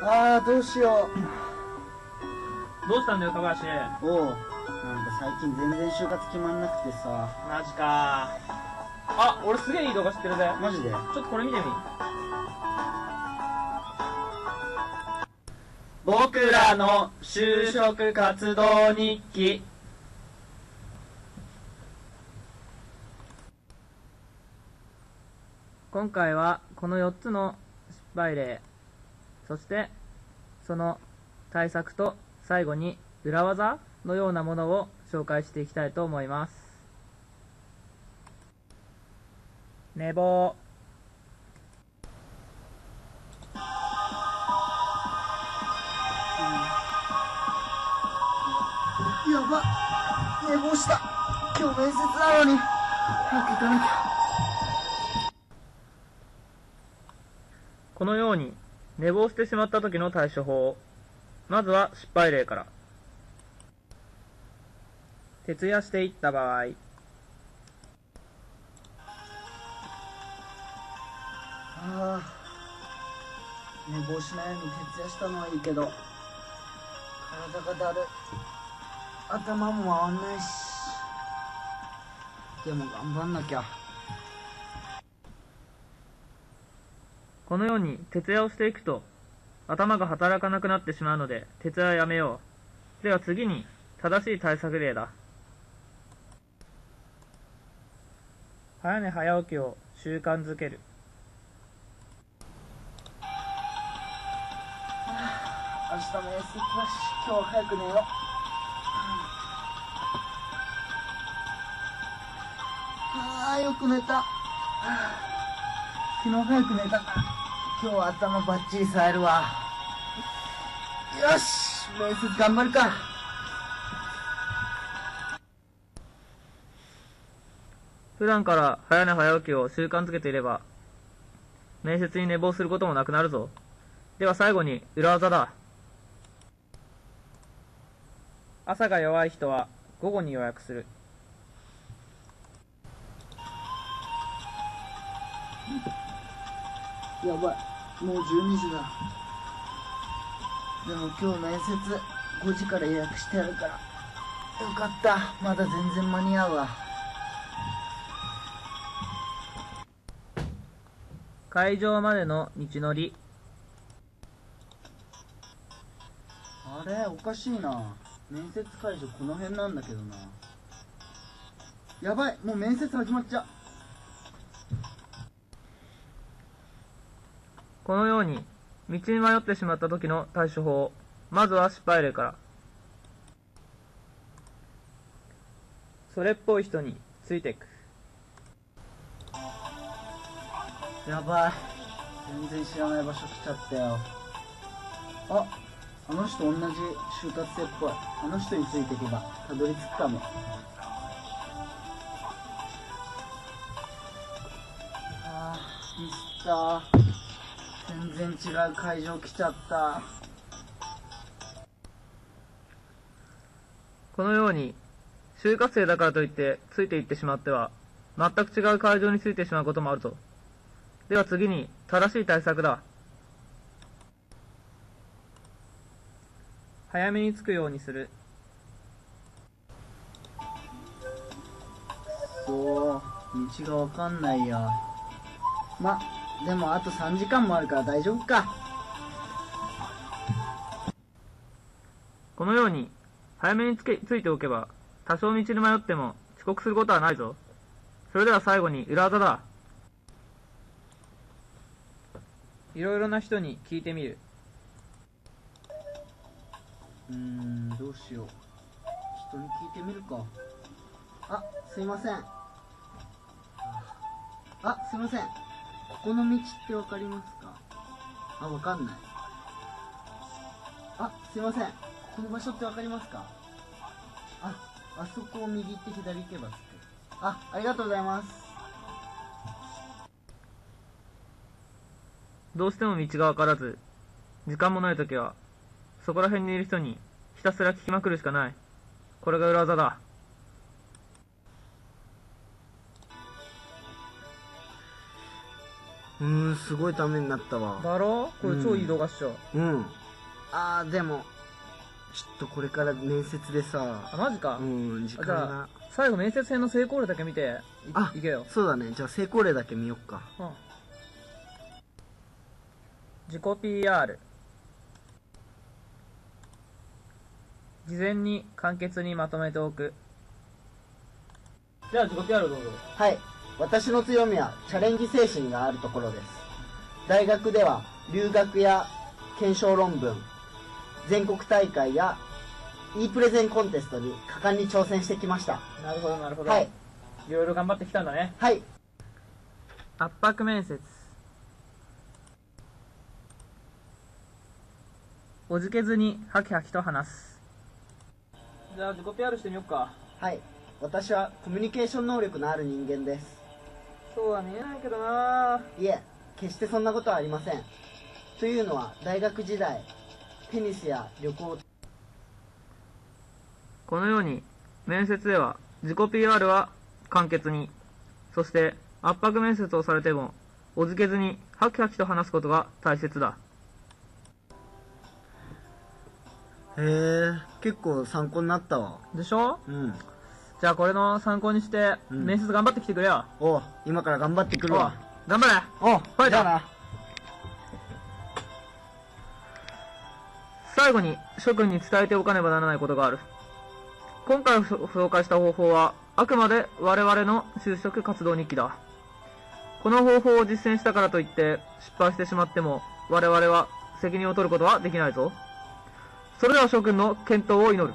あーどうしよどうしたんだよ、高橋。うおうなんか最近全然就活決まんなくてさマジかあ、俺すげえいい動画知ってるぜ。マジで？ちょっとこれ見てみ。僕らの就職活動日記。今回はこの4つの失敗例、そしてその対策と最後に裏技のようなものを紹介していきたいと思います。寝坊。やば寝坊した今日面接なのに早く行かなきゃこのように寝坊してしまった時の対処法。まずは失敗例から。徹夜していった場合。あー寝坊しないように徹夜したのはいいけど体がだる頭も回んないしでも頑張んなきゃこのように徹夜をしていくと頭が働かなくなってしまうので徹夜はやめよう。では次に正しい対策例だ。早寝早起きを習慣づける。明日も面接だし今日は早く寝ようああよく寝た昨日早く寝たから今日は頭バッチリ冴えるわよし面接頑張るか普段から早寝早起きを習慣づけていれば、面接に寝坊することもなくなるぞ。では最後に裏技だ。朝が弱い人は午後に予約する。やばい。もう12時だ。でも今日面接5時から予約してあるから。よかった。まだ全然間に合うわ。会場までの道のり。あれおかしいな。面接会場この辺なんだけどな。やばい。もう面接始まっちゃうこのように、道に迷ってしまった時の対処法。まずは失敗例から。それっぽい人についていく。やばい全然知らない場所来ちゃったよああの人同じ就活生っぽいあの人についていけばたどり着くかもあーミスった全然違う会場来ちゃったこのように、就活生だからといってついていってしまっては、全く違う会場についてしまうこともあるぞ。では次に、正しい対策だ。早めに着くようにする。そう道がわかんないやまでもあと3時間もあるから大丈夫かこのように、早めにつけ、ついておけば、多少道に迷っても遅刻することはないぞ。それでは最後に裏技だ。いろいろな人に聞いてみる。うーんどうしよう人に聞いてみるかあすいませんあすいませんここの道ってわかりますか？あわかんない。あすいません。ここの場所ってわかりますか？ああそこを右行って左行けば着くあありがとうございます。どうしても道がわからず、時間もないときは、そこら辺にいる人にひたすら聞きまくるしかない。これが裏技だ。うーん、すごいためになったわ。だろ？これ超いい動画っしょ。うん。あー、でも、ちょっとこれから面接でさあ、、マジか？うん、時間あじゃあが。、最後面接編の成功例だけ見て、いあいけよ。そうだね。じゃあ成功例だけ見よっか。うん。自己 PR。事前に簡潔にまとめておく。じゃあ自己 PR どうぞ。はい。私の強みはチャレンジ精神があるところです。大学では留学や検証論文、全国大会や e プレゼンコンテストに果敢に挑戦してきました。なるほど、なるほど。はい。いろいろ頑張ってきたんだね。はい。圧迫面接。おじけずにハキハキと話す。じゃあ自己 PR してみよっか。はい。私はコミュニケーション能力のある人間です。そうは見えないけどないえ、決してそんなことはありません。というのは、大学時代、テニスや旅行、このように、面接では自己 PR は簡潔に、そして圧迫面接をされても、おじけずにハキハキと話すことが大切だ。へえ、結構参考になったわ。でしょ？うん。じゃあこれの参考にして、うん面接頑張ってきてくれよ。おう今から頑張ってくるわ。頑張れおうファイトな。最後に諸君に伝えておかねばならないことがある。今回紹介した方法は、あくまで我々の就職活動日記だ。この方法を実践したからといって失敗してしまっても、我々は責任を取ることはできないぞ。それでは諸君の健闘を祈る。